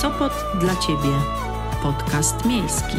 Sopot dla Ciebie. Podcast miejski.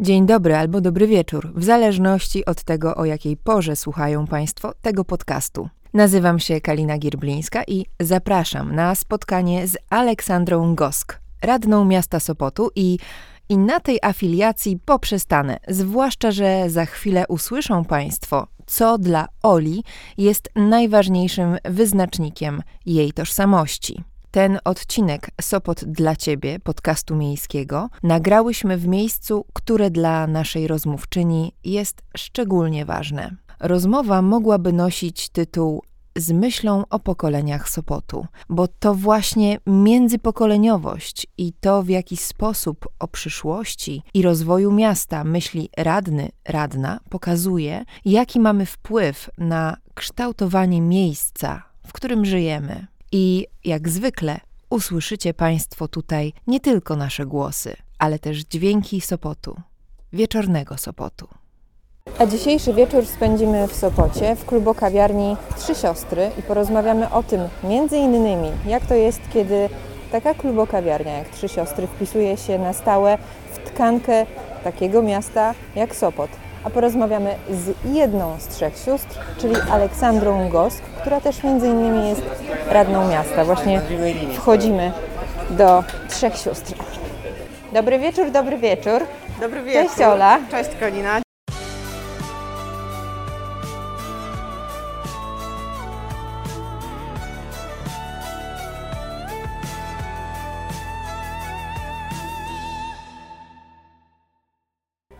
Dzień dobry albo dobry wieczór, w zależności od tego, o jakiej porze słuchają Państwo tego podcastu. Nazywam się Kalina Gierblińska i zapraszam na spotkanie z Aleksandrą Gosk, radną miasta Sopotu i i na tej afiliacji poprzestanę, zwłaszcza, że za chwilę usłyszą Państwo, co dla Oli jest najważniejszym wyznacznikiem jej tożsamości. Ten odcinek Sopot dla Ciebie, podcastu miejskiego, nagrałyśmy w miejscu, które dla naszej rozmówczyni jest szczególnie ważne. Rozmowa mogłaby nosić tytuł z myślą o pokoleniach Sopotu, bo to właśnie międzypokoleniowość i to, w jaki sposób o przyszłości i rozwoju miasta myśli radny, radna, pokazuje, jaki mamy wpływ na kształtowanie miejsca, w którym żyjemy. I jak zwykle usłyszycie Państwo tutaj nie tylko nasze głosy, ale też dźwięki Sopotu, wieczornego Sopotu. A dzisiejszy wieczór spędzimy w Sopocie, w klubu kawiarni Trzy Siostry i porozmawiamy o tym między innymi, jak to jest, kiedy taka klubokawiarnia jak Trzy Siostry wpisuje się na stałe w tkankę takiego miasta jak Sopot. A porozmawiamy z jedną z trzech sióstr, czyli Aleksandrą Gosk, która też między innymi jest radną miasta. Właśnie wchodzimy do trzech sióstr. Dobry wieczór, dobry wieczór. Dobry wieczór. Cześć Ola. Cześć Kalina.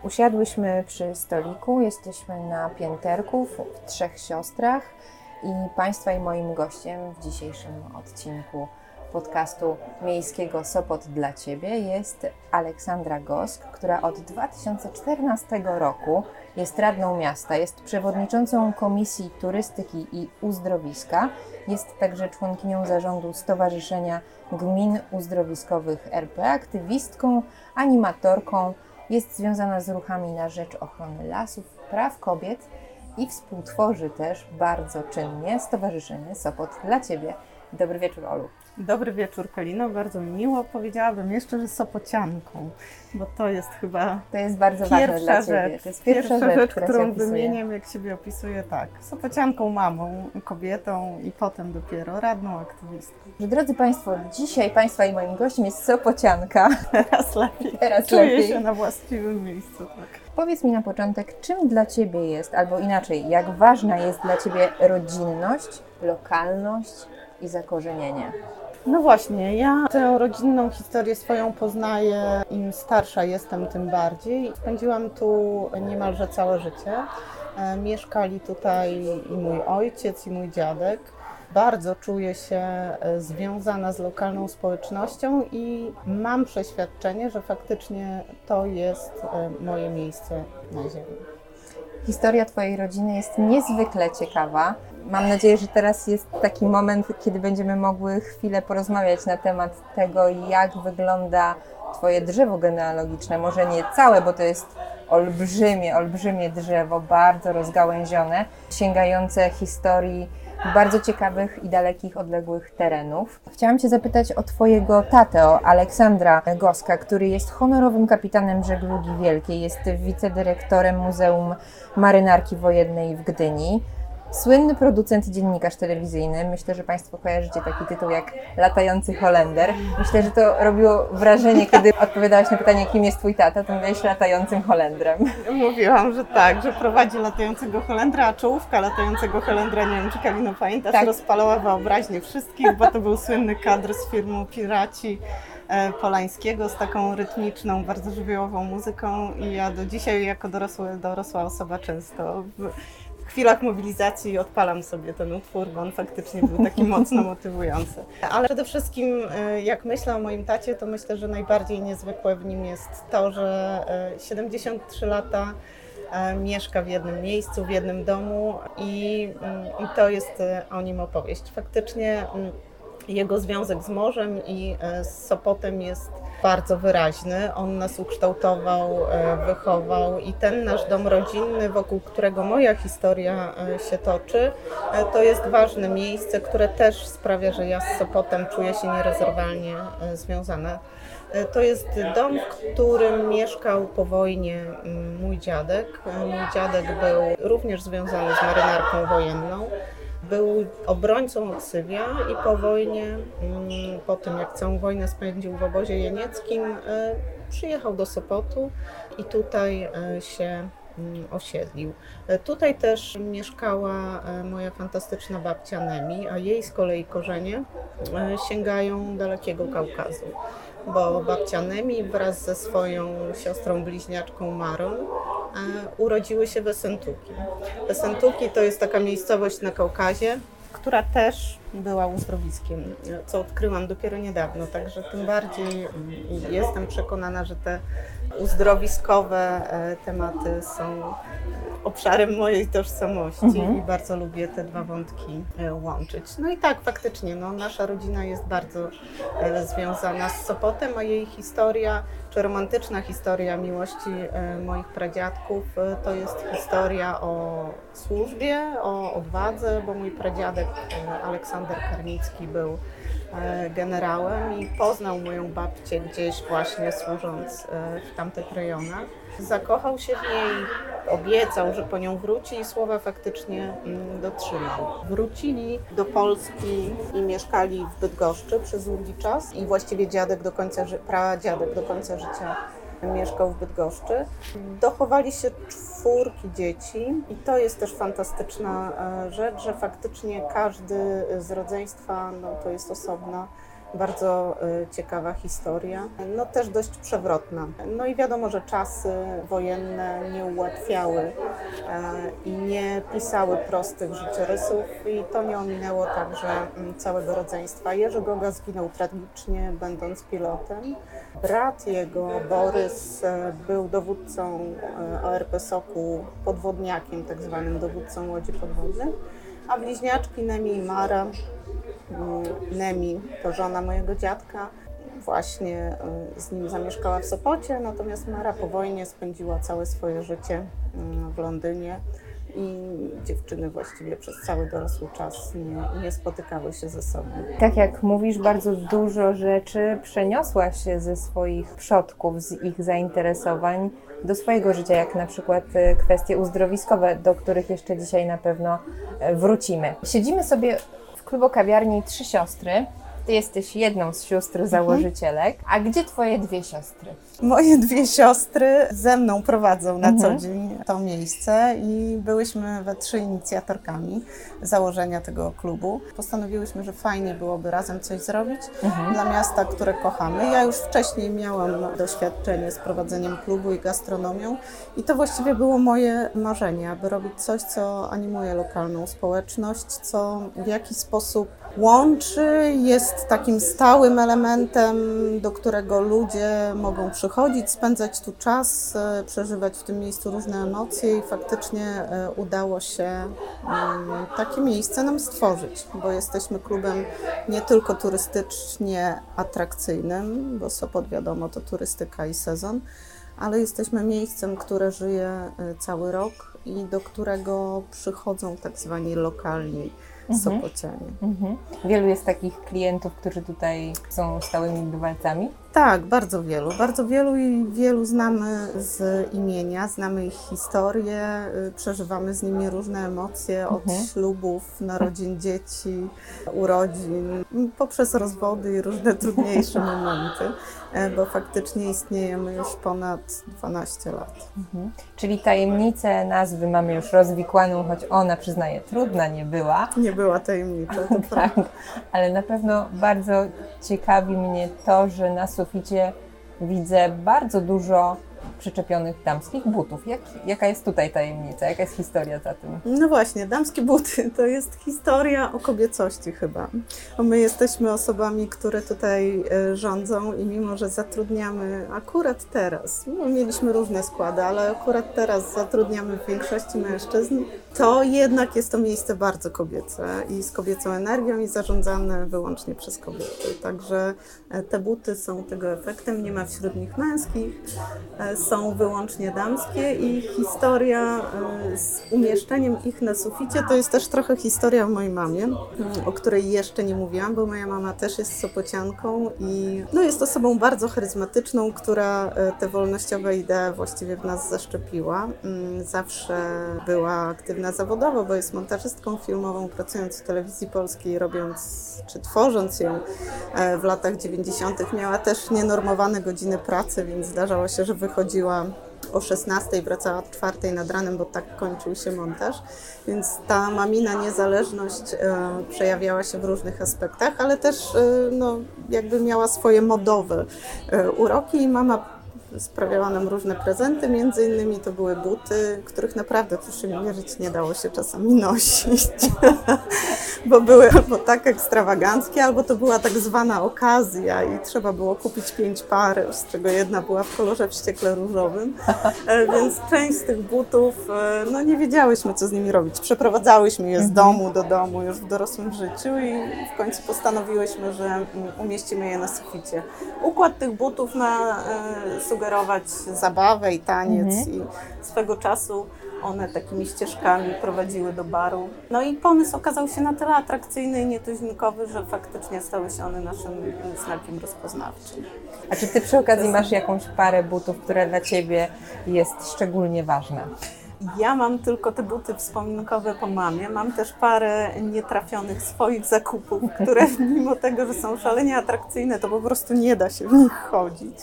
Usiadłyśmy przy stoliku, jesteśmy na pięterku w Trzech Siostrach i Państwa i moim gościem w dzisiejszym odcinku podcastu miejskiego Sopot dla Ciebie jest Aleksandra Gosk, która od 2014 roku jest radną miasta, jest przewodniczącą Komisji Turystyki i Uzdrowiska, jest także członkinią zarządu Stowarzyszenia Gmin Uzdrowiskowych RP, aktywistką, animatorką, jest związana z ruchami na rzecz ochrony lasów, praw kobiet i współtworzy też bardzo czynnie Stowarzyszenie Sopot dla Ciebie. Dobry wieczór, Olu. Dobry wieczór Kalino, bardzo mi miło. Powiedziałabym jeszcze, że Sopocianką, bo to jest chyba To jest bardzo ważne pierwsza dla rzecz, Ciebie. To jest pierwsza, rzecz, która którą wymieniam, jak siebie opisuję tak. Sopocianką, mamą, kobietą i potem dopiero radną aktywistką. Drodzy Państwo, dzisiaj Państwa i moim gościem jest Sopocianka. Teraz lepiej. Teraz Czuję lepiej. się na właściwym miejscu. Tak. Powiedz mi na początek, czym dla Ciebie jest, albo inaczej, jak ważna jest dla Ciebie rodzinność, lokalność i zakorzenienie? No właśnie, ja tę rodzinną historię swoją poznaję, im starsza jestem, tym bardziej. Spędziłam tu niemalże całe życie. E, Mieszkali tutaj i mój ojciec, i mój dziadek. Bardzo czuję się e, związana z lokalną społecznością i mam przeświadczenie, że faktycznie to jest e, moje miejsce na ziemi. Historia Twojej rodziny jest niezwykle ciekawa. Mam nadzieję, że teraz jest taki moment, kiedy będziemy mogły chwilę porozmawiać na temat tego, jak wygląda Twoje drzewo genealogiczne. Może nie całe, bo to jest olbrzymie, olbrzymie drzewo, bardzo rozgałęzione, sięgające historii bardzo ciekawych i dalekich, odległych terenów. Chciałam Cię zapytać o Twojego tatę, Aleksandra Goska, który jest honorowym kapitanem żeglugi wielkiej, jest wicedyrektorem Muzeum Marynarki Wojennej w Gdyni. Słynny producent, dziennikarz telewizyjny. Myślę, że Państwo kojarzycie taki tytuł jak Latający Holender. Myślę, że to robiło wrażenie, kiedy odpowiadałaś na pytanie, kim jest Twój tata, to mówiłeś latającym Holendrem. Mówiłam, że tak, że prowadzi latającego Holendra, a czołówka latającego Holendra, nie wiem czy Kalino pamiętasz, Tak. rozpalała wyobraźnię wszystkich, bo to był słynny kadr z filmu Piraci e, Polańskiego z taką rytmiczną, bardzo żywiołową muzyką i ja do dzisiaj jako dorosły, dorosła osoba często chwilach mobilizacji odpalam sobie ten utwór, bo on faktycznie był taki mocno motywujący. Ale przede wszystkim, e, jak myślę o moim tacie, to myślę, że najbardziej niezwykłe w nim jest to, że e, 73 lata e, mieszka w jednym miejscu, w jednym domu i, mm, i to jest o nim opowieść. Faktycznie mm, Jego związek z morzem i e, z Sopotem jest bardzo wyraźny. On nas ukształtował, e, wychował i ten nasz dom rodzinny, wokół którego moja historia e, się toczy, to jest ważne miejsce, które też sprawia, że ja z Sopotem czuję się nierozerwalnie związana. To jest dom, w którym mieszkał po wojnie mój dziadek. Mój dziadek był również związany z marynarką wojenną. Był obrońcą Oksywia i po wojnie, mm, po tym jak całą wojnę spędził w obozie jenieckim, e, przyjechał do Sopotu i tutaj e, się mm, osiedlił. E, Tutaj też mieszkała moja fantastyczna babcia Nemi, a jej z kolei korzenie sięgają dalekiego Kaukazu bo babcia Nemi wraz ze swoją siostrą bliźniaczką Marą urodziły się w Esentuki. Esentuki to jest taka miejscowość na Kaukazie, która też była uzdrowiskiem, co odkryłam dopiero niedawno, także tym bardziej mm, jestem przekonana, że te uzdrowiskowe e, tematy są obszarem mojej tożsamości Mhm. i bardzo lubię te dwa wątki e, łączyć. No i tak, faktycznie, no, nasza rodzina jest bardzo e, związana z Sopotem, a jej historia, czy romantyczna historia miłości e, moich pradziadków, to jest historia o służbie, o odwadze, bo mój pradziadek Aleksander Karnicki był generałem i poznał moją babcię gdzieś właśnie służąc w tamtych rejonach. Zakochał się w niej, obiecał, że po nią wróci i słowa faktycznie mm, dotrzymał. Wrócili do Polski i mieszkali w Bydgoszczy przez długi czas i właściwie dziadek do końca, pradziadek do końca życia mieszkał w Bydgoszczy. Dochowali się czwórki dzieci i to jest też fantastyczna e, rzecz, że faktycznie każdy z rodzeństwa no, to jest osobna bardzo e, ciekawa historia, no też dość przewrotna. No i wiadomo, że czasy wojenne nie ułatwiały e, i nie pisały prostych życiorysów i to nie ominęło także mm, całego rodzeństwa. Jerzy Goga zginął tragicznie, będąc pilotem. Brat jego, Borys, e, był dowódcą e, ORP Soku, podwodniakiem, tak zwanym dowódcą łodzi podwodnych, a bliźniaczki Nemi i Mara Nemi, to żona mojego dziadka, właśnie y, z nim zamieszkała w Sopocie, natomiast Mara po wojnie spędziła całe swoje życie mm, w Londynie i dziewczyny właściwie przez cały dorosły czas nie, nie spotykały się ze sobą. Tak jak mówisz, bardzo dużo rzeczy przeniosłaś ze swoich przodków, z ich zainteresowań do swojego życia, jak na przykład kwestie uzdrowiskowe, do których jeszcze dzisiaj na pewno wrócimy. Siedzimy sobie klubu kawiarni Trzy Siostry. Ty jesteś jedną z sióstr założycielek. A gdzie twoje dwie siostry? Moje dwie siostry ze mną prowadzą na Mhm. co dzień to miejsce i byłyśmy we trzy inicjatorkami założenia tego klubu. Postanowiłyśmy, że fajnie byłoby razem coś zrobić dla miasta, które kochamy. Ja już wcześniej miałam doświadczenie z prowadzeniem klubu i gastronomią i to właściwie było moje marzenie, aby robić coś, co animuje lokalną społeczność, co w jakiś sposób łączy, jest takim stałym elementem, do którego ludzie mogą przychodzić, spędzać tu czas, e, przeżywać w tym miejscu różne emocje i faktycznie e, udało się mm, takie miejsce nam stworzyć, bo jesteśmy klubem nie tylko turystycznie atrakcyjnym, bo Sopot wiadomo to turystyka i sezon, ale jesteśmy miejscem, które żyje e, cały rok i do którego przychodzą tak zwani lokalni Sopocianie. Mhm. Wielu jest takich klientów, którzy tutaj są stałymi bywalcami. Tak, bardzo wielu. Bardzo wielu i wielu znamy z imienia, znamy ich historię, y, przeżywamy z nimi różne emocje od Mhm. ślubów, narodzin dzieci, urodzin, poprzez rozwody i różne trudniejsze momenty, e, bo faktycznie istniejemy już ponad 12 lat. Mhm. Czyli tajemnicę nazwy mamy już rozwikłaną, choć ona, przyznaję, trudna nie była. Nie była tajemnicza, to Tak, ale na pewno bardzo ciekawi mnie to, że na suficie widzę bardzo dużo przyczepionych damskich butów. Jak, jaka jest tutaj tajemnica? Jaka jest historia za tym? No właśnie, damskie buty to jest historia o kobiecości chyba. Bo my jesteśmy osobami, które tutaj e, rządzą i mimo, że zatrudniamy akurat teraz, no, mieliśmy różne składy, ale akurat teraz zatrudniamy w większości mężczyzn, to jednak jest to miejsce bardzo kobiece i z kobiecą energią i zarządzane wyłącznie przez kobiety. Także e, te buty są tego efektem, nie ma wśród nich męskich, e, są wyłącznie damskie i historia e, z umieszczeniem ich na suficie to jest też trochę historia o mojej mamie, o której jeszcze nie mówiłam, bo moja mama też jest sopocianką i no, jest osobą bardzo charyzmatyczną, która te wolnościowe idee właściwie w nas zaszczepiła. Mm, zawsze była aktywna zawodowo, bo jest montażystką filmową, pracując w telewizji polskiej, robiąc czy tworząc ją e, w latach 90. Miała też nienormowane godziny pracy, więc zdarzało się, że wychodziła o 16 wracała o 4 nad ranem, bo tak kończył się montaż. Więc ta mamina niezależność e, przejawiała się w różnych aspektach, ale też e, no, jakby miała swoje modowe e, uroki i mama sprawiała nam różne prezenty, między innymi to były buty, których naprawdę, proszę mi wierzyć, nie dało się czasami nosić, bo były albo tak ekstrawaganckie, albo to była tak zwana okazja i trzeba było kupić pięć par, z czego jedna była w kolorze wściekle różowym, e, więc część z tych butów, e, no nie wiedziałyśmy, co z nimi robić. Przeprowadzałyśmy je z mhm. domu do domu już w dorosłym życiu i w końcu postanowiłyśmy, że mm, umieścimy je na suficie. Układ tych butów na e, sugerować zabawę i taniec mhm. i swego czasu one takimi ścieżkami prowadziły do baru. No i pomysł okazał się na tyle atrakcyjny i nietuzinkowy, że faktycznie stały się one naszym znakiem rozpoznawczym. A czy Ty przy okazji masz jakąś parę butów, która dla Ciebie jest szczególnie ważna? Ja mam tylko te buty wspominkowe po mamie. Mam też parę nietrafionych swoich zakupów, które mimo tego, że są szalenie atrakcyjne, to po prostu nie da się w nich chodzić.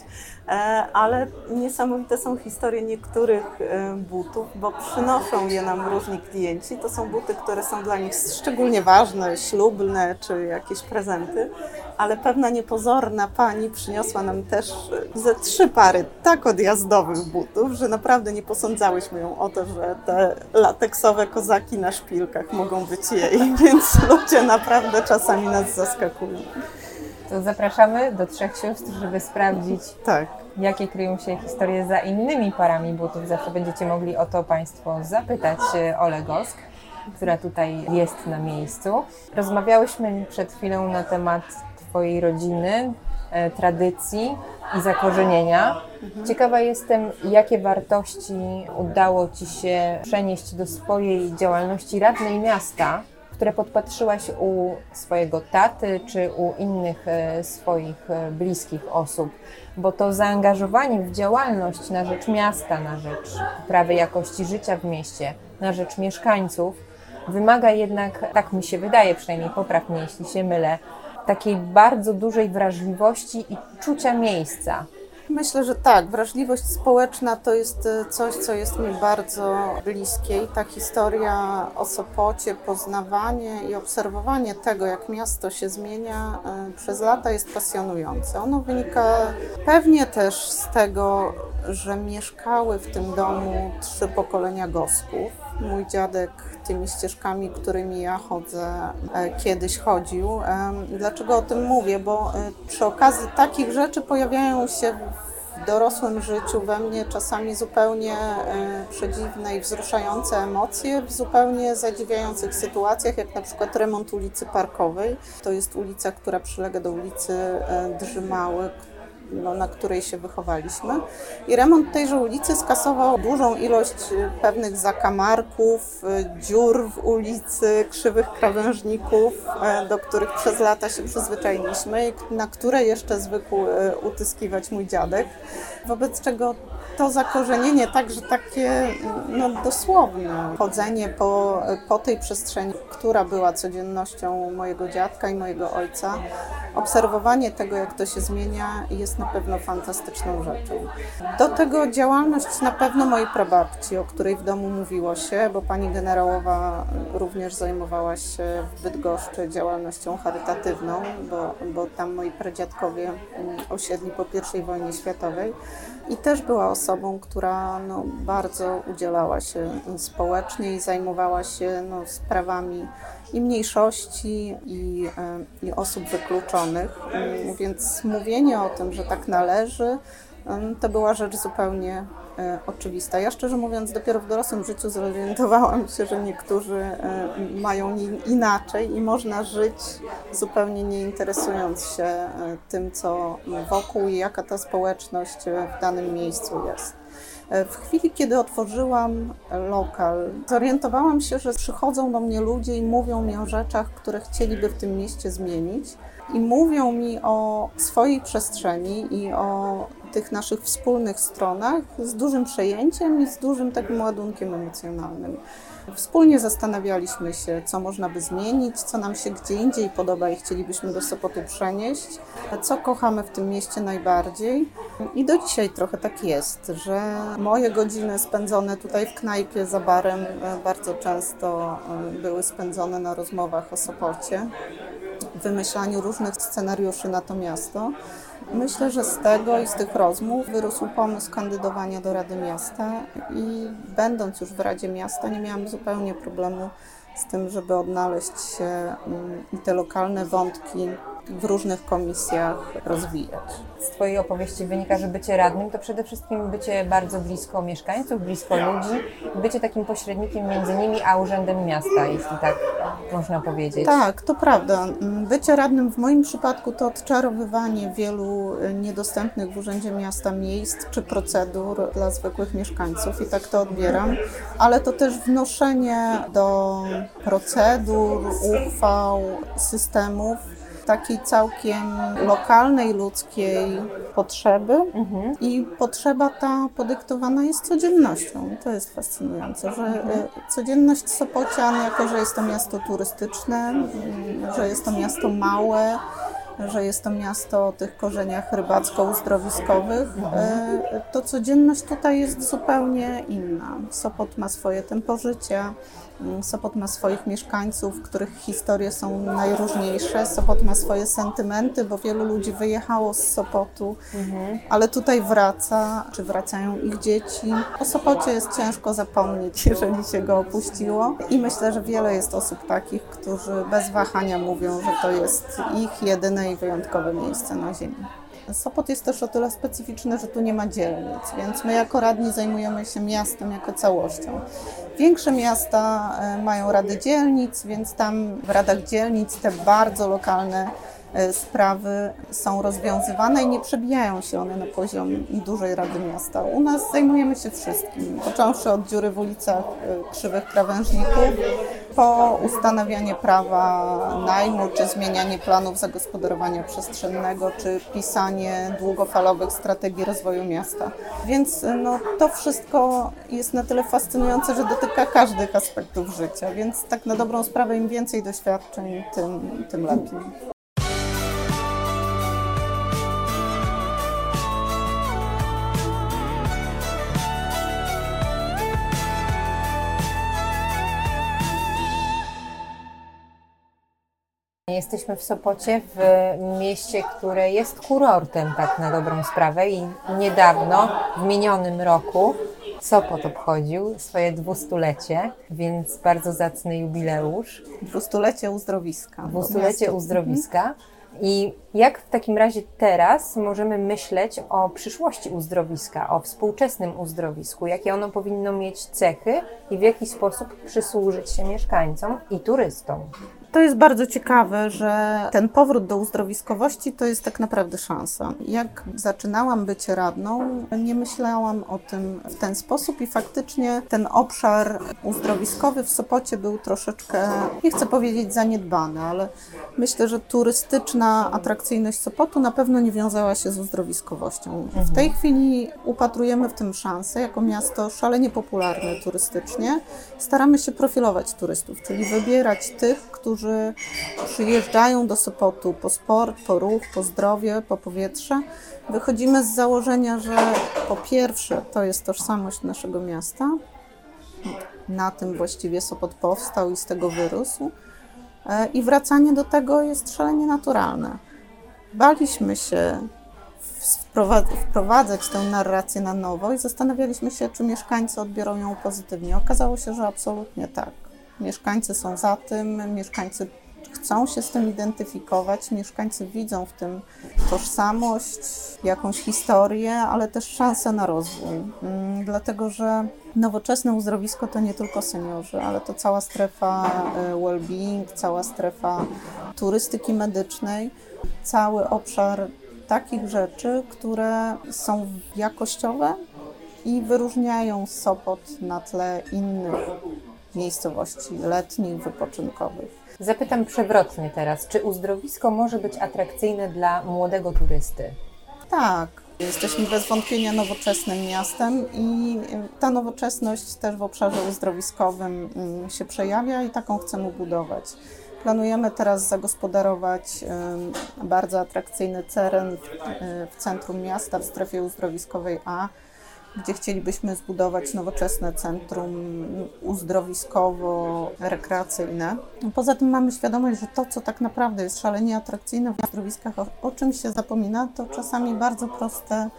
E, ale niesamowite są historie niektórych e, butów, bo przynoszą je nam różni klienci. To są buty, które są dla nich szczególnie ważne, ślubne czy jakieś prezenty, ale pewna niepozorna pani przyniosła nam też ze trzy pary tak odjazdowych butów, że naprawdę nie posądzałyśmy ją o to, że te lateksowe kozaki na szpilkach mogą być jej, więc ludzie naprawdę czasami nas zaskakują. To zapraszamy do trzech sióstr, żeby sprawdzić, tak. jakie kryją się historie za innymi parami butów. Zawsze będziecie mogli o to Państwo zapytać e, Ole Gosk, która tutaj jest na miejscu. Rozmawiałyśmy przed chwilą na temat Twojej rodziny, e, tradycji i zakorzenienia. Mhm. Ciekawa jestem, jakie wartości udało Ci się przenieść do swojej działalności radnej miasta które podpatrzyłaś u swojego taty czy u innych e, swoich e, bliskich osób, bo to zaangażowanie w działalność na rzecz miasta, na rzecz poprawy jakości życia w mieście, na rzecz mieszkańców, wymaga jednak, tak mi się wydaje, przynajmniej popraw mnie, jeśli się mylę, takiej bardzo dużej wrażliwości i czucia miejsca. Myślę, że tak. Wrażliwość społeczna to jest e, coś, co jest mi bardzo bliskie i ta historia o Sopocie, poznawanie i obserwowanie tego, jak miasto się zmienia e, przez lata jest pasjonujące. Ono wynika pewnie też z tego, że mieszkały w tym domu trzy pokolenia gosków. Mój dziadek tymi ścieżkami, którymi ja chodzę, e, kiedyś chodził. Dlaczego o tym mówię? Bo e, przy okazji takich rzeczy pojawiają się w dorosłym życiu we mnie czasami zupełnie e, przedziwne i wzruszające emocje w zupełnie zadziwiających sytuacjach, jak na przykład remont ulicy Parkowej. To jest ulica, która przylega do ulicy Drzymały, no, na której się wychowaliśmy. I remont tejże ulicy skasował dużą ilość y, pewnych zakamarków, y, dziur w ulicy, krzywych krawężników, y, do których przez lata się przyzwyczailiśmy i na które jeszcze zwykł utyskiwać mój dziadek. Wobec czego to zakorzenienie także takie no, dosłowne, chodzenie po, po tej przestrzeni, która była codziennością mojego dziadka i mojego ojca, obserwowanie tego, jak to się zmienia, jest na pewno fantastyczną rzeczą. Do tego działalność na pewno mojej prababci, o której w domu mówiło się, bo pani generałowa również zajmowała się w Bydgoszczy działalnością charytatywną, bo, bo tam moi pradziadkowie osiedli po I wojnie światowej i też była osobą, która no, bardzo udzielała się społecznie i zajmowała się no, sprawami i mniejszości, i, i osób wykluczonych. Więc mówienie o tym, że tak należy, Em, To była rzecz zupełnie e, oczywista. Ja szczerze mówiąc, dopiero w dorosłym życiu zorientowałam się, że niektórzy e, mają inaczej i można żyć zupełnie nie interesując się e, tym, co wokół i jaka ta społeczność e, w danym miejscu jest. E, W chwili, kiedy otworzyłam lokal, zorientowałam się, że przychodzą do mnie ludzie i mówią mi o rzeczach, które chcieliby w tym mieście zmienić. I mówią mi o swojej przestrzeni i o tych naszych wspólnych stronach z dużym przejęciem i z dużym takim ładunkiem emocjonalnym. Wspólnie zastanawialiśmy się, co można by zmienić, co nam się gdzie indziej podoba i chcielibyśmy do Sopotu przenieść, co kochamy w tym mieście najbardziej. I do dzisiaj trochę tak jest, że moje godziny spędzone tutaj w knajpie za barem e, bardzo często e, były spędzone na rozmowach o Sopocie, wymyślaniu różnych scenariuszy na to miasto. Myślę, że z tego i z tych rozmów wyrósł pomysł kandydowania do Rady Miasta i będąc już w Radzie Miasta nie miałam zupełnie problemu z tym, żeby odnaleźć się mm, i te lokalne wątki w różnych komisjach rozwijać. Z Twojej opowieści wynika, że bycie radnym to przede wszystkim bycie bardzo blisko mieszkańców, blisko ludzi, bycie takim pośrednikiem między nimi a urzędem miasta, jeśli tak można powiedzieć. Tak, to prawda. Bycie radnym w moim przypadku to odczarowywanie wielu niedostępnych w Urzędzie Miasta miejsc czy procedur dla zwykłych mieszkańców i tak to odbieram, ale to też wnoszenie do procedur, uchwał, systemów takiej całkiem lokalnej, ludzkiej potrzeby Mhm. i potrzeba ta podyktowana jest codziennością. I to jest fascynujące, że e, codzienność Sopocian, jako że jest to miasto turystyczne, mm, że jest to miasto małe, że jest to miasto o tych korzeniach rybacko-uzdrowiskowych, e, to codzienność tutaj jest zupełnie inna. Sopot ma swoje tempo życia, Sopot ma swoich mieszkańców, których historie są najróżniejsze. Sopot ma swoje sentymenty, bo wielu ludzi wyjechało z Sopotu, ale tutaj wraca, czy wracają ich dzieci. O Sopocie jest ciężko zapomnieć, jeżeli się go opuściło. I myślę, że wiele jest osób takich, którzy bez wahania mówią, że to jest ich jedyne i wyjątkowe miejsce na ziemi. Sopot jest też o tyle specyficzny, że tu nie ma dzielnic, więc my jako radni zajmujemy się miastem jako całością. Większe miasta e, mają rady dzielnic, więc tam w radach dzielnic te bardzo lokalne sprawy są rozwiązywane i nie przebijają się one na poziom dużej Rady Miasta. U nas zajmujemy się wszystkim, począwszy od dziury w ulicach e, krzywych krawężników, po ustanawianie prawa najmu, czy zmienianie planów zagospodarowania przestrzennego, czy pisanie długofalowych strategii rozwoju miasta. Więc e, no, to wszystko jest na tyle fascynujące, że dotyka każdych aspektów życia, więc tak na dobrą sprawę im więcej doświadczeń, tym, tym lepiej. Jesteśmy w Sopocie, w mieście, które jest kurortem, tak na dobrą sprawę. I niedawno, w minionym roku, Sopot obchodził swoje dwustulecie, więc bardzo zacny jubileusz. Dwustulecie uzdrowiska. Dwustulecie miasto- uzdrowiska. I jak w takim razie teraz możemy myśleć o przyszłości uzdrowiska, o współczesnym uzdrowisku? Jakie ono powinno mieć cechy i w jaki sposób przysłużyć się mieszkańcom i turystom? To jest bardzo ciekawe, że ten powrót do uzdrowiskowości to jest tak naprawdę szansa. Jak zaczynałam bycie radną, nie myślałam o tym w ten sposób i faktycznie ten obszar uzdrowiskowy w Sopocie był troszeczkę, nie chcę powiedzieć zaniedbany, ale myślę, że turystyczna atrakcyjność Sopotu na pewno nie wiązała się z uzdrowiskowością. W tej chwili upatrujemy w tym szansę jako miasto szalenie popularne turystycznie. Staramy się profilować turystów, czyli wybierać tych, którzy przyjeżdżają do Sopotu po sport, po ruch, po zdrowie, po powietrze. Wychodzimy z założenia, że po pierwsze to jest tożsamość naszego miasta. Na tym właściwie Sopot powstał i z tego wyrósł. E, I wracanie do tego jest szalenie naturalne. Baliśmy się wprowa- wprowadzać tę narrację na nowo i zastanawialiśmy się, czy mieszkańcy odbiorą ją pozytywnie. Okazało się, że absolutnie tak. Mieszkańcy są za tym, mieszkańcy chcą się z tym identyfikować. Mieszkańcy widzą w tym tożsamość, jakąś historię, ale też szansę na rozwój. Mm, dlatego, że nowoczesne uzdrowisko to nie tylko seniorzy, ale to cała strefa e, well-being, cała strefa turystyki medycznej, cały obszar takich rzeczy, które są jakościowe i wyróżniają Sopot na tle innych miejscowości letnich, wypoczynkowych. Zapytam przewrotnie teraz, czy uzdrowisko może być atrakcyjne dla młodego turysty? Tak. Jesteśmy bez wątpienia nowoczesnym miastem i ta nowoczesność też w obszarze uzdrowiskowym mm, się przejawia i taką chcemy budować. Planujemy teraz zagospodarować bardzo atrakcyjny teren y, w centrum miasta, w strefie uzdrowiskowej A, gdzie chcielibyśmy zbudować nowoczesne centrum uzdrowiskowo-rekreacyjne. Poza tym mamy świadomość, że to, co tak naprawdę jest szalenie atrakcyjne w uzdrowiskach, o, czym się zapomina, to czasami bardzo proste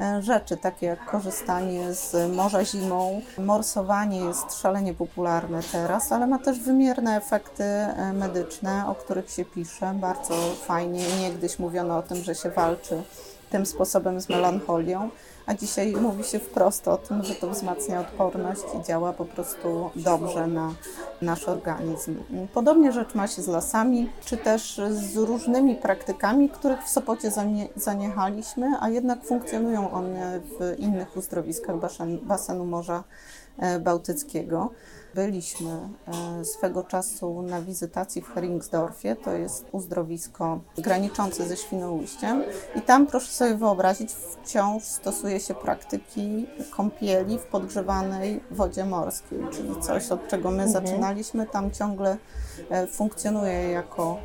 e, rzeczy, takie jak korzystanie z morza zimą. Morsowanie jest szalenie popularne teraz, ale ma też wymierne efekty e, medyczne, o których się pisze. Bardzo fajnie. Niegdyś mówiono o tym, że się walczy tym sposobem z melancholią a dzisiaj mówi się wprost o tym, że to wzmacnia odporność i działa po prostu dobrze na nasz organizm. Podobnie rzecz ma się z lasami, czy też z różnymi praktykami, których w Sopocie zaniechaliśmy, a jednak funkcjonują one w innych uzdrowiskach basenu Morza e, Bałtyckiego. Byliśmy e, swego czasu na wizytacji w Heringsdorfie, to jest uzdrowisko graniczące ze Świnoujściem i tam proszę sobie wyobrazić, wciąż stosuje się praktyki kąpieli w podgrzewanej wodzie morskiej, czyli coś, od czego my mhm. zaczynaliśmy, tam ciągle e, funkcjonuje jako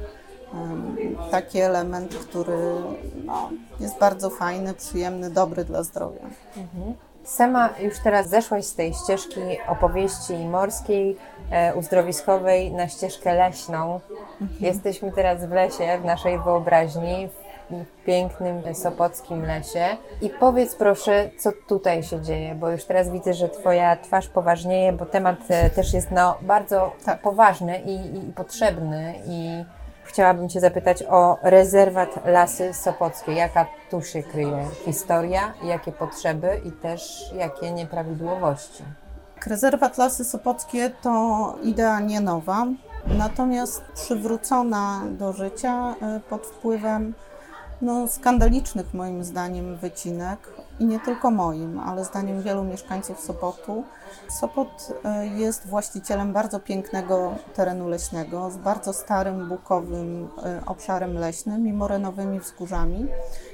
taki element, który no, jest bardzo fajny, przyjemny, dobry dla zdrowia. Mhm. Sama już teraz zeszłaś z tej ścieżki opowieści morskiej, e, uzdrowiskowej na ścieżkę leśną. Mhm. Jesteśmy teraz w lesie, w naszej wyobraźni, w pięknym sopockim lesie. I powiedz proszę, co tutaj się dzieje, bo już teraz widzę, że Twoja twarz poważnieje, bo temat e, też jest no, bardzo tak. poważny i, i potrzebny. I Chciałabym Cię zapytać o rezerwat Lasy Sopockie. Jaka tu się kryje historia, jakie potrzeby i też jakie nieprawidłowości? Rezerwat Lasy Sopockie to idea nie nowa, natomiast przywrócona do życia e, pod wpływem no, skandalicznych moim zdaniem wycinek i nie tylko moim, ale zdaniem wielu mieszkańców Sopotu. Sopot e, jest właścicielem bardzo pięknego terenu leśnego z bardzo starym, bukowym e, obszarem leśnym i morenowymi wzgórzami,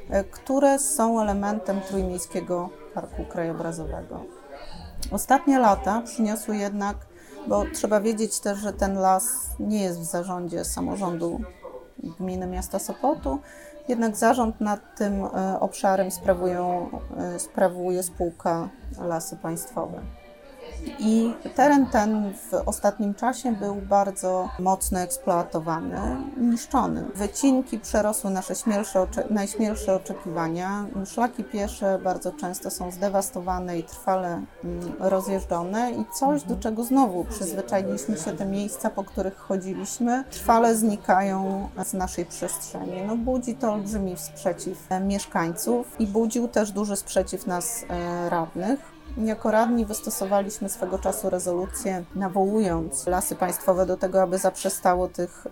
e, które są elementem Trójmiejskiego Parku Krajobrazowego. Ostatnie lata przyniosły jednak, bo trzeba wiedzieć też, że ten las nie jest w zarządzie samorządu gminy miasta Sopotu, jednak zarząd nad tym e, obszarem sprawują, e, sprawuje spółka Lasy Państwowe. I teren ten w ostatnim czasie był bardzo mocno eksploatowany, niszczony. Wycinki przerosły nasze śmielsze, najśmielsze oczekiwania. Szlaki piesze bardzo często są zdewastowane i trwale mm, rozjeżdżone i coś, do czego znowu przyzwyczailiśmy się, te miejsca, po których chodziliśmy, trwale znikają z naszej przestrzeni. No, budzi to olbrzymi sprzeciw mieszkańców i budził też duży sprzeciw nas e, radnych. Jako radni wystosowaliśmy swego czasu rezolucję, nawołując lasy państwowe do tego, aby zaprzestało tych y,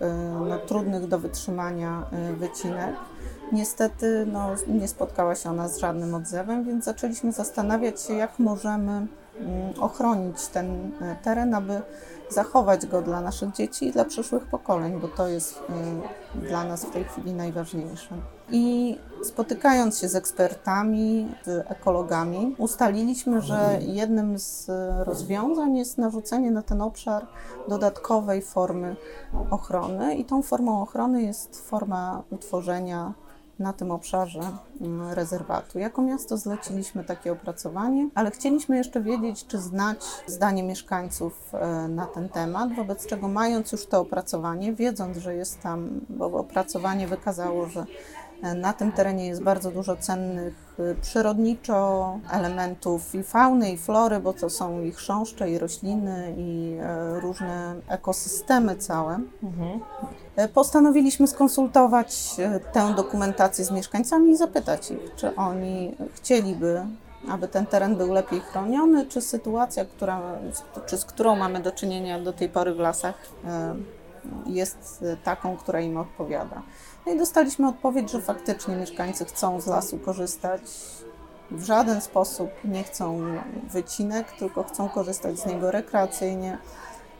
no, trudnych do wytrzymania y, wycinek. Niestety no, nie spotkała się ona z żadnym odzewem, więc zaczęliśmy zastanawiać się, jak możemy mm, ochronić ten y, teren, aby zachować go dla naszych dzieci i dla przyszłych pokoleń, bo to jest y, dla nas w tej chwili najważniejsze. I spotykając się z ekspertami, z ekologami, ustaliliśmy, że jednym z rozwiązań jest narzucenie na ten obszar dodatkowej formy ochrony, i tą formą ochrony jest forma utworzenia na tym obszarze mm, rezerwatu. Jako miasto zleciliśmy takie opracowanie, ale chcieliśmy jeszcze wiedzieć, czy znać zdanie mieszkańców e, na ten temat, wobec czego mając już to opracowanie, wiedząc, że jest tam, bo opracowanie wykazało, że Na tym terenie jest bardzo dużo cennych y, przyrodniczo elementów i fauny, i flory, bo to są i chrząszcze, i rośliny, i e, różne ekosystemy całe. Mhm. E, postanowiliśmy skonsultować e, tę dokumentację z mieszkańcami i zapytać ich, czy oni chcieliby aby ten teren był lepiej chroniony, czy sytuacja, która, czy z którą mamy do czynienia do tej pory w lasach, jest taką, która im odpowiada. No i dostaliśmy odpowiedź, że faktycznie mieszkańcy chcą z lasu korzystać. W żaden sposób nie chcą wycinek, tylko chcą korzystać z niego rekreacyjnie,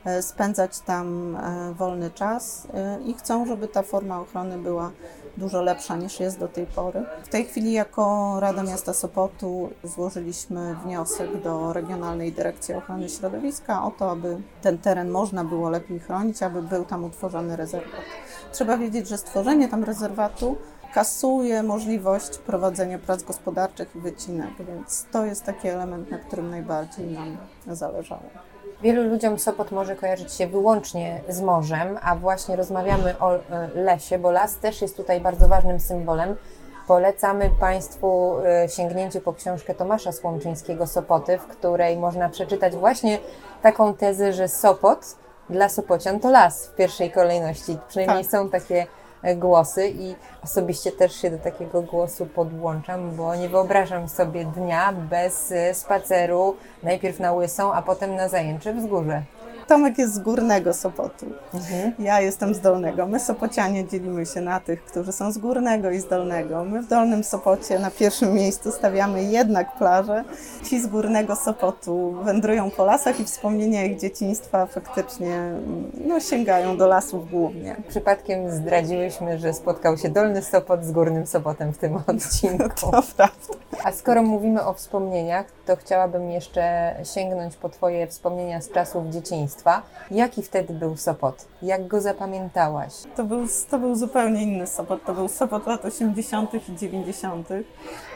e, spędzać tam e, wolny czas e, i chcą, żeby ta forma ochrony była dużo lepsza niż jest do tej pory. W tej chwili jako Rada Miasta Sopotu złożyliśmy wniosek do Regionalnej Dyrekcji Ochrony Środowiska o to, aby ten teren można było lepiej chronić, aby był tam utworzony rezerwat. Trzeba wiedzieć, że stworzenie tam rezerwatu kasuje możliwość prowadzenia prac gospodarczych i wycinek, więc to jest taki element, na którym najbardziej nam zależało. Wielu ludziom Sopot może kojarzyć się wyłącznie z morzem, a właśnie rozmawiamy o e, lesie, bo las też jest tutaj bardzo ważnym symbolem. Polecamy Państwu e, sięgnięcie po książkę Tomasza Słomczyńskiego Sopoty, w której można przeczytać właśnie taką tezę, że Sopot dla Sopocian to las w pierwszej kolejności. Przynajmniej tak. są takie głosy i osobiście też się do takiego głosu podłączam, bo nie wyobrażam sobie dnia bez e, spaceru najpierw na Łysą, a potem na Zajęcze Wzgórze. Tomek jest z górnego Sopotu. Mhm. Ja jestem z dolnego. My Sopocianie dzielimy się na tych, którzy są z górnego i z dolnego. My w dolnym Sopocie na pierwszym miejscu stawiamy jednak plażę. Ci z górnego Sopotu wędrują po lasach i wspomnienia ich dzieciństwa faktycznie no, sięgają do lasów głównie. Przypadkiem zdradziłyśmy, że spotkał się dolny Sopot z górnym Sopotem w tym odcinku. to prawda. A skoro mówimy o wspomnieniach, to chciałabym jeszcze sięgnąć po Twoje wspomnienia z czasów dzieciństwa. Jaki wtedy był Sopot? Jak go zapamiętałaś? To był, to był zupełnie inny Sopot. To był Sopot lat 80. i 90.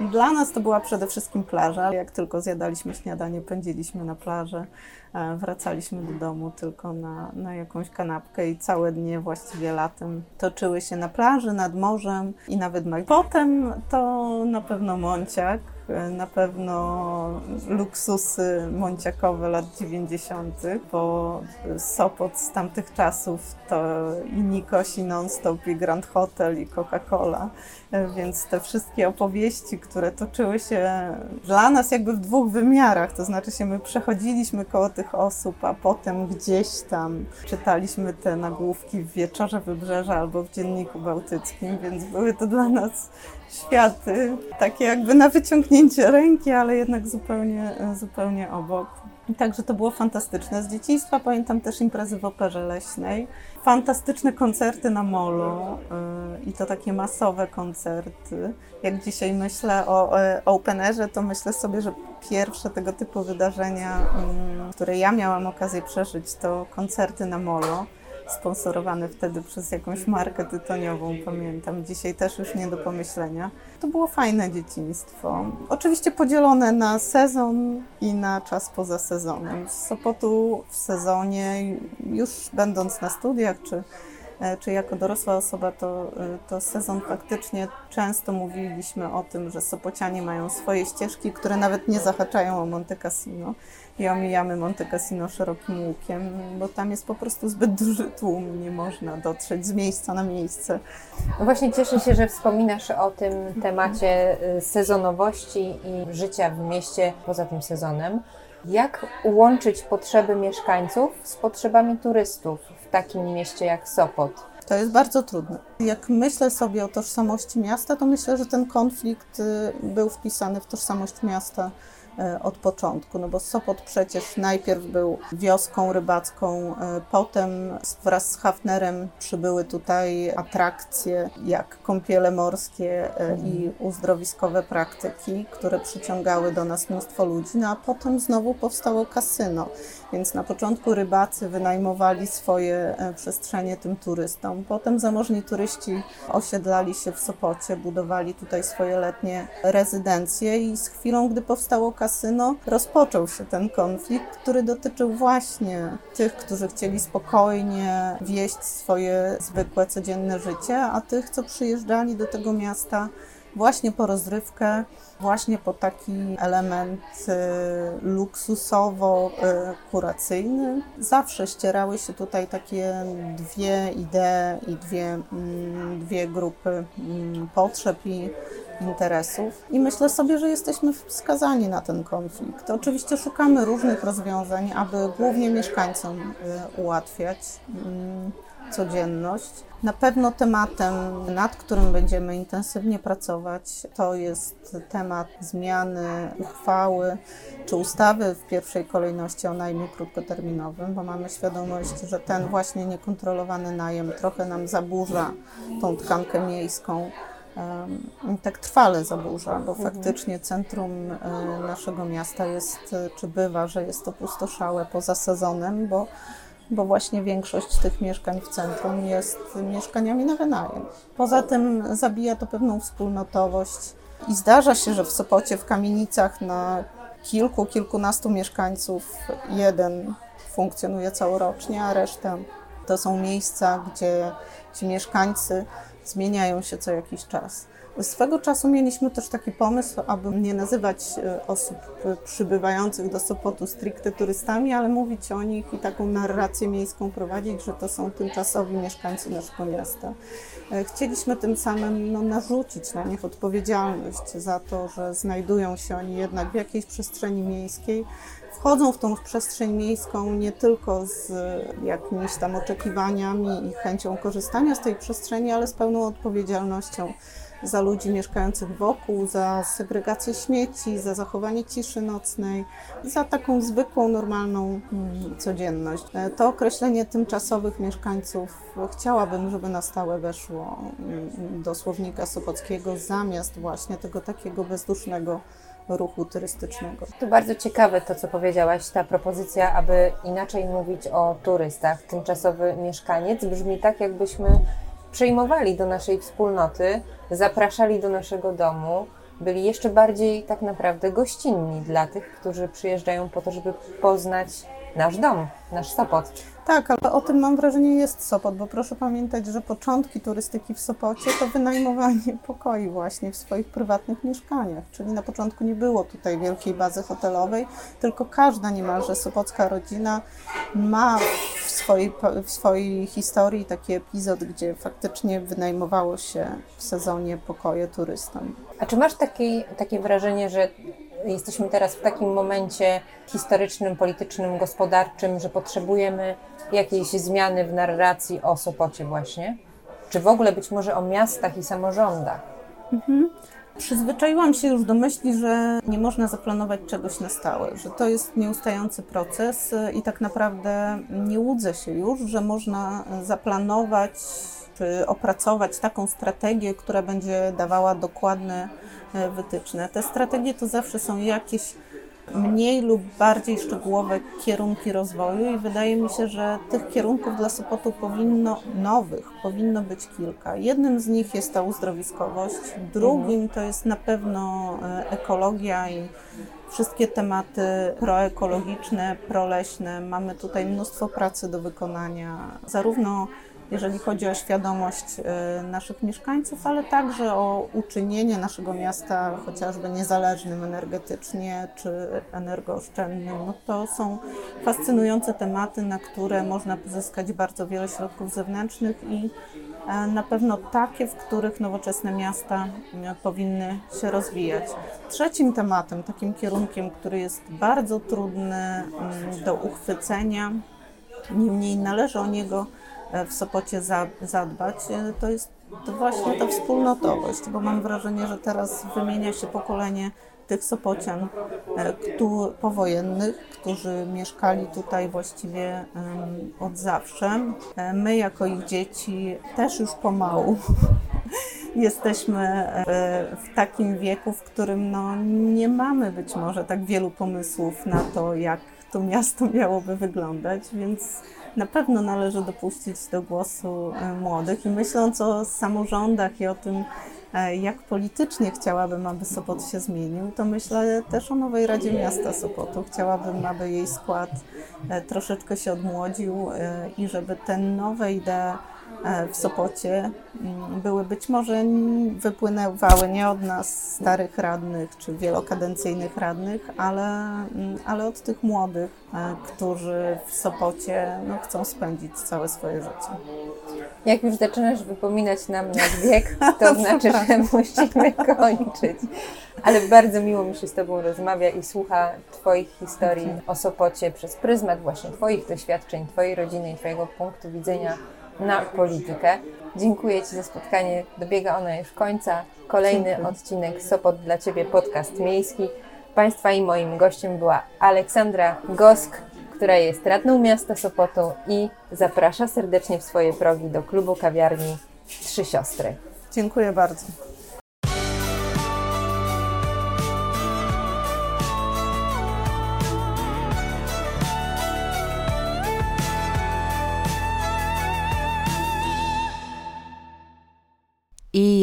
Dla nas to była przede wszystkim plaża. Jak tylko zjadaliśmy śniadanie, pędziliśmy na plażę. E, wracaliśmy do domu tylko na, na jakąś kanapkę i całe dnie właściwie latem toczyły się na plaży, nad morzem i nawet Potem to na pewno Monciak, na pewno luksusy monciakowe lat 90., bo Sopot z tamtych czasów to i Nikos, i Nonstop, i Grand Hotel, i Coca-Cola. Więc te wszystkie opowieści, które toczyły się dla nas jakby w dwóch wymiarach, to znaczy się my przechodziliśmy koło tych osób, a potem gdzieś tam czytaliśmy te nagłówki w Wieczorze Wybrzeża albo w Dzienniku Bałtyckim, więc były to dla nas światy, takie jakby na wyciągnięcie ręki, ale jednak zupełnie, zupełnie obok. Także to było fantastyczne. Z dzieciństwa pamiętam też imprezy w Operze Leśnej. Fantastyczne koncerty na molu yy, i to takie masowe koncerty. Jak dzisiaj myślę o e, Openerze, to myślę sobie, że pierwsze tego typu wydarzenia, yy, które ja miałam okazję przeżyć, to koncerty na molo sponsorowane wtedy przez jakąś markę tytoniową, pamiętam. Dzisiaj też już nie do pomyślenia. To było fajne dzieciństwo. Oczywiście podzielone na sezon i na czas poza sezonem. Z Sopotu w sezonie, już będąc na studiach, czy czy jako dorosła osoba, to, e, to sezon faktycznie często mówiliśmy o tym, że Sopocianie mają swoje ścieżki, które nawet nie zahaczają o Monte Cassino i omijamy Monte Cassino szerokim łukiem, bo tam jest po prostu zbyt duży tłum, nie można dotrzeć z miejsca na miejsce. No właśnie cieszę się, że wspominasz o tym temacie y, sezonowości i życia w mieście poza tym sezonem. Jak łączyć potrzeby mieszkańców z potrzebami turystów takim mieście jak Sopot? To jest bardzo trudne. Jak myślę sobie o tożsamości miasta, to myślę, że ten konflikt y, był wpisany w tożsamość miasta E, od początku, no bo Sopot przecież najpierw był wioską rybacką, e, potem wraz z Hafnerem przybyły tutaj atrakcje jak kąpiele morskie e, i mhm. uzdrowiskowe praktyki, które przyciągały do nas mnóstwo ludzi, no a potem znowu powstało kasyno, więc na początku rybacy wynajmowali swoje przestrzenie tym turystom, potem zamożni turyści osiedlali się w Sopocie, budowali tutaj swoje letnie rezydencje i z chwilą, gdy powstało kasyno, rozpoczął się ten konflikt, który dotyczył właśnie tych, którzy chcieli spokojnie wieść swoje zwykłe, codzienne życie, a tych, co przyjeżdżali do tego miasta właśnie po rozrywkę, właśnie po taki element y, luksusowo-kuracyjny. Zawsze ścierały się tutaj takie dwie idee i dwie, mm, dwie grupy mm, potrzeb i interesów. I myślę sobie, że jesteśmy wskazani na ten konflikt. Oczywiście szukamy różnych rozwiązań, aby głównie mieszkańcom y, ułatwiać mm, codzienność. Na pewno tematem, nad którym będziemy intensywnie pracować, to jest temat zmiany uchwały czy ustawy w pierwszej kolejności o najmie krótkoterminowym, bo mamy świadomość, że ten właśnie niekontrolowany najem trochę nam zaburza tą tkankę miejską tak trwale zaburza, bo mhm. faktycznie centrum e, naszego miasta jest, czy bywa, że jest opustoszałe poza sezonem, bo bo właśnie większość tych mieszkań w centrum jest mieszkaniami na wynajem. Poza tym zabija to pewną wspólnotowość i zdarza się, że w Sopocie, w kamienicach na kilku, kilkunastu mieszkańców jeden funkcjonuje całorocznie, a reszta to są miejsca, gdzie ci mieszkańcy zmieniają się co jakiś czas. Swego czasu mieliśmy też taki pomysł, aby nie nazywać e, osób e, przybywających do Sopotu stricte turystami, ale mówić o nich i taką narrację miejską prowadzić, że to są tymczasowi mieszkańcy naszego miasta. E, chcieliśmy tym samym no, narzucić na nich odpowiedzialność za to, że znajdują się oni jednak w jakiejś przestrzeni miejskiej, wchodzą w tą przestrzeń miejską nie tylko z jakimiś tam oczekiwaniami i chęcią korzystania z tej przestrzeni, ale z pełną odpowiedzialnością za ludzi mieszkających wokół, za segregację śmieci, za zachowanie ciszy nocnej, za taką zwykłą, normalną mm, codzienność. E, to określenie tymczasowych mieszkańców chciałabym, żeby na stałe weszło mm, do słownika Sopockiego zamiast właśnie tego takiego bezdusznego ruchu turystycznego. To bardzo ciekawe to, co powiedziałaś, ta propozycja, aby inaczej mówić o turystach. Tymczasowy mieszkaniec brzmi tak, jakbyśmy przejmowali do naszej wspólnoty, zapraszali do naszego domu, byli jeszcze bardziej tak naprawdę gościnni dla tych, którzy przyjeżdżają po to, żeby poznać nasz dom, nasz Sopot. Tak, ale o tym mam wrażenie jest Sopot, bo proszę pamiętać, że początki turystyki w Sopocie to wynajmowanie pokoi właśnie w swoich prywatnych mieszkaniach. Czyli na początku nie było tutaj wielkiej bazy hotelowej, tylko każda niemalże sopocka rodzina ma w swojej, w swojej historii taki epizod, gdzie faktycznie wynajmowało się w sezonie pokoje turystom. A czy masz takie, takie wrażenie, że jesteśmy teraz w takim momencie historycznym, politycznym, gospodarczym, że potrzebujemy jakiejś zmiany w narracji o Sopocie właśnie? Czy w ogóle być może o miastach i samorządach? Mhm. Przyzwyczaiłam się już do myśli, że nie można zaplanować czegoś na stałe, że to jest nieustający proces i tak naprawdę nie łudzę się już, że można zaplanować czy opracować taką strategię, która będzie dawała dokładne e, wytyczne. Te strategie to zawsze są jakieś mniej lub bardziej szczegółowe kierunki rozwoju i wydaje mi się, że tych kierunków dla Sopotu powinno, nowych, powinno być kilka. Jednym z nich jest ta uzdrowiskowość, drugim to jest na pewno e, ekologia i wszystkie tematy proekologiczne, proleśne. Mamy tutaj mnóstwo pracy do wykonania, zarówno jeżeli chodzi o świadomość y, naszych mieszkańców, ale także o uczynienie naszego miasta chociażby niezależnym energetycznie czy energooszczędnym. No to są fascynujące tematy, na które można pozyskać bardzo wiele środków zewnętrznych i e, na pewno takie, w których nowoczesne miasta e, powinny się rozwijać. Trzecim tematem, takim kierunkiem, który jest bardzo trudny mm, do uchwycenia, niemniej należy o niego w Sopocie zadbać, e, to jest to właśnie ta wspólnotowość, bo mam wrażenie, że teraz wymienia się pokolenie tych Sopocian e, powojennych, którzy mieszkali tutaj właściwie od zawsze. E, my jako ich dzieci też już pomału jesteśmy w takim wieku, w którym no, nie mamy być może tak wielu pomysłów na to, jak to miasto miałoby wyglądać, więc na pewno należy dopuścić do głosu e, młodych i myśląc o samorządach i o tym, e, jak politycznie chciałabym, aby Sopot się zmienił, to myślę też o nowej Radzie Miasta Sopotu. Chciałabym, aby jej skład e, troszeczkę się odmłodził i żeby te nowe idee w Sopocie mm, były być może wypłynęwały nie od nas starych radnych czy wielokadencyjnych radnych, ale, mm, ale od tych młodych, e, którzy w Sopocie no, chcą spędzić całe swoje życie. Jak już zaczynasz wypominać nam nasz wiek, to znaczy, że musimy kończyć. Ale bardzo miło mi się z Tobą rozmawia i słucha Twoich historii o Sopocie przez pryzmat właśnie Twoich doświadczeń, Twojej rodziny i Twojego punktu widzenia na politykę. Dziękuję Ci za spotkanie. Dobiega ono już końca. Kolejny Dziękuję. odcinek Sopot dla Ciebie, podcast miejski. Państwa i moim gościem była Aleksandra Gosk, która jest radną miasta Sopotu i zaprasza serdecznie w swoje progi do klubu kawiarni Trzy Siostry. Dziękuję bardzo.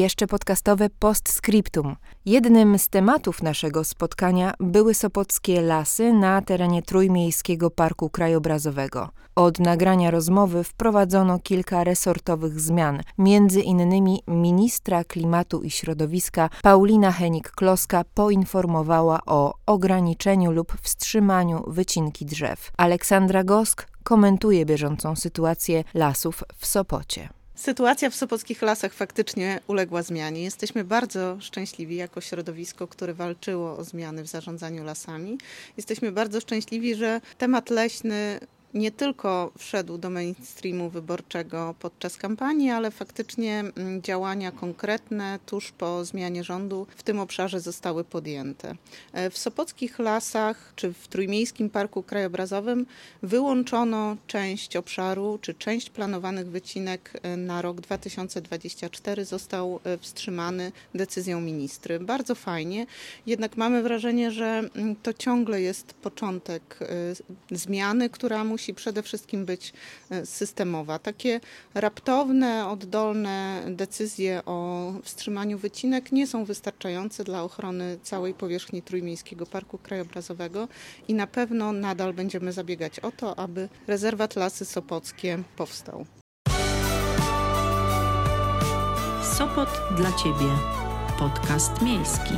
Jeszcze podcastowe postscriptum. Jednym z tematów naszego spotkania były sopockie lasy na terenie Trójmiejskiego Parku Krajobrazowego. Od nagrania rozmowy wprowadzono kilka resortowych zmian, między innymi ministra klimatu i środowiska Paulina Henik-Kloska poinformowała o ograniczeniu lub wstrzymaniu wycinki drzew. Aleksandra Gosk komentuje bieżącą sytuację lasów w Sopocie. Sytuacja w sopockich lasach faktycznie uległa zmianie. Jesteśmy bardzo szczęśliwi jako środowisko, które walczyło o zmiany w zarządzaniu lasami. Jesteśmy bardzo szczęśliwi, że temat leśny nie tylko wszedł do mainstreamu wyborczego podczas kampanii, ale faktycznie mm, działania konkretne tuż po zmianie rządu w tym obszarze zostały podjęte. E, w Sopockich Lasach czy w Trójmiejskim Parku Krajobrazowym wyłączono część obszaru czy część planowanych wycinek e, na rok 2024 został e, wstrzymany decyzją ministry. Bardzo fajnie, jednak mamy wrażenie, że mm, to ciągle jest początek zmiany, która musi musi przede wszystkim być e, systemowa. Takie raptowne, oddolne decyzje o wstrzymaniu wycinek nie są wystarczające dla ochrony całej powierzchni Trójmiejskiego Parku Krajobrazowego i na pewno nadal będziemy zabiegać o to, aby rezerwat Lasy Sopockie powstał. Sopot dla Ciebie. Podcast miejski.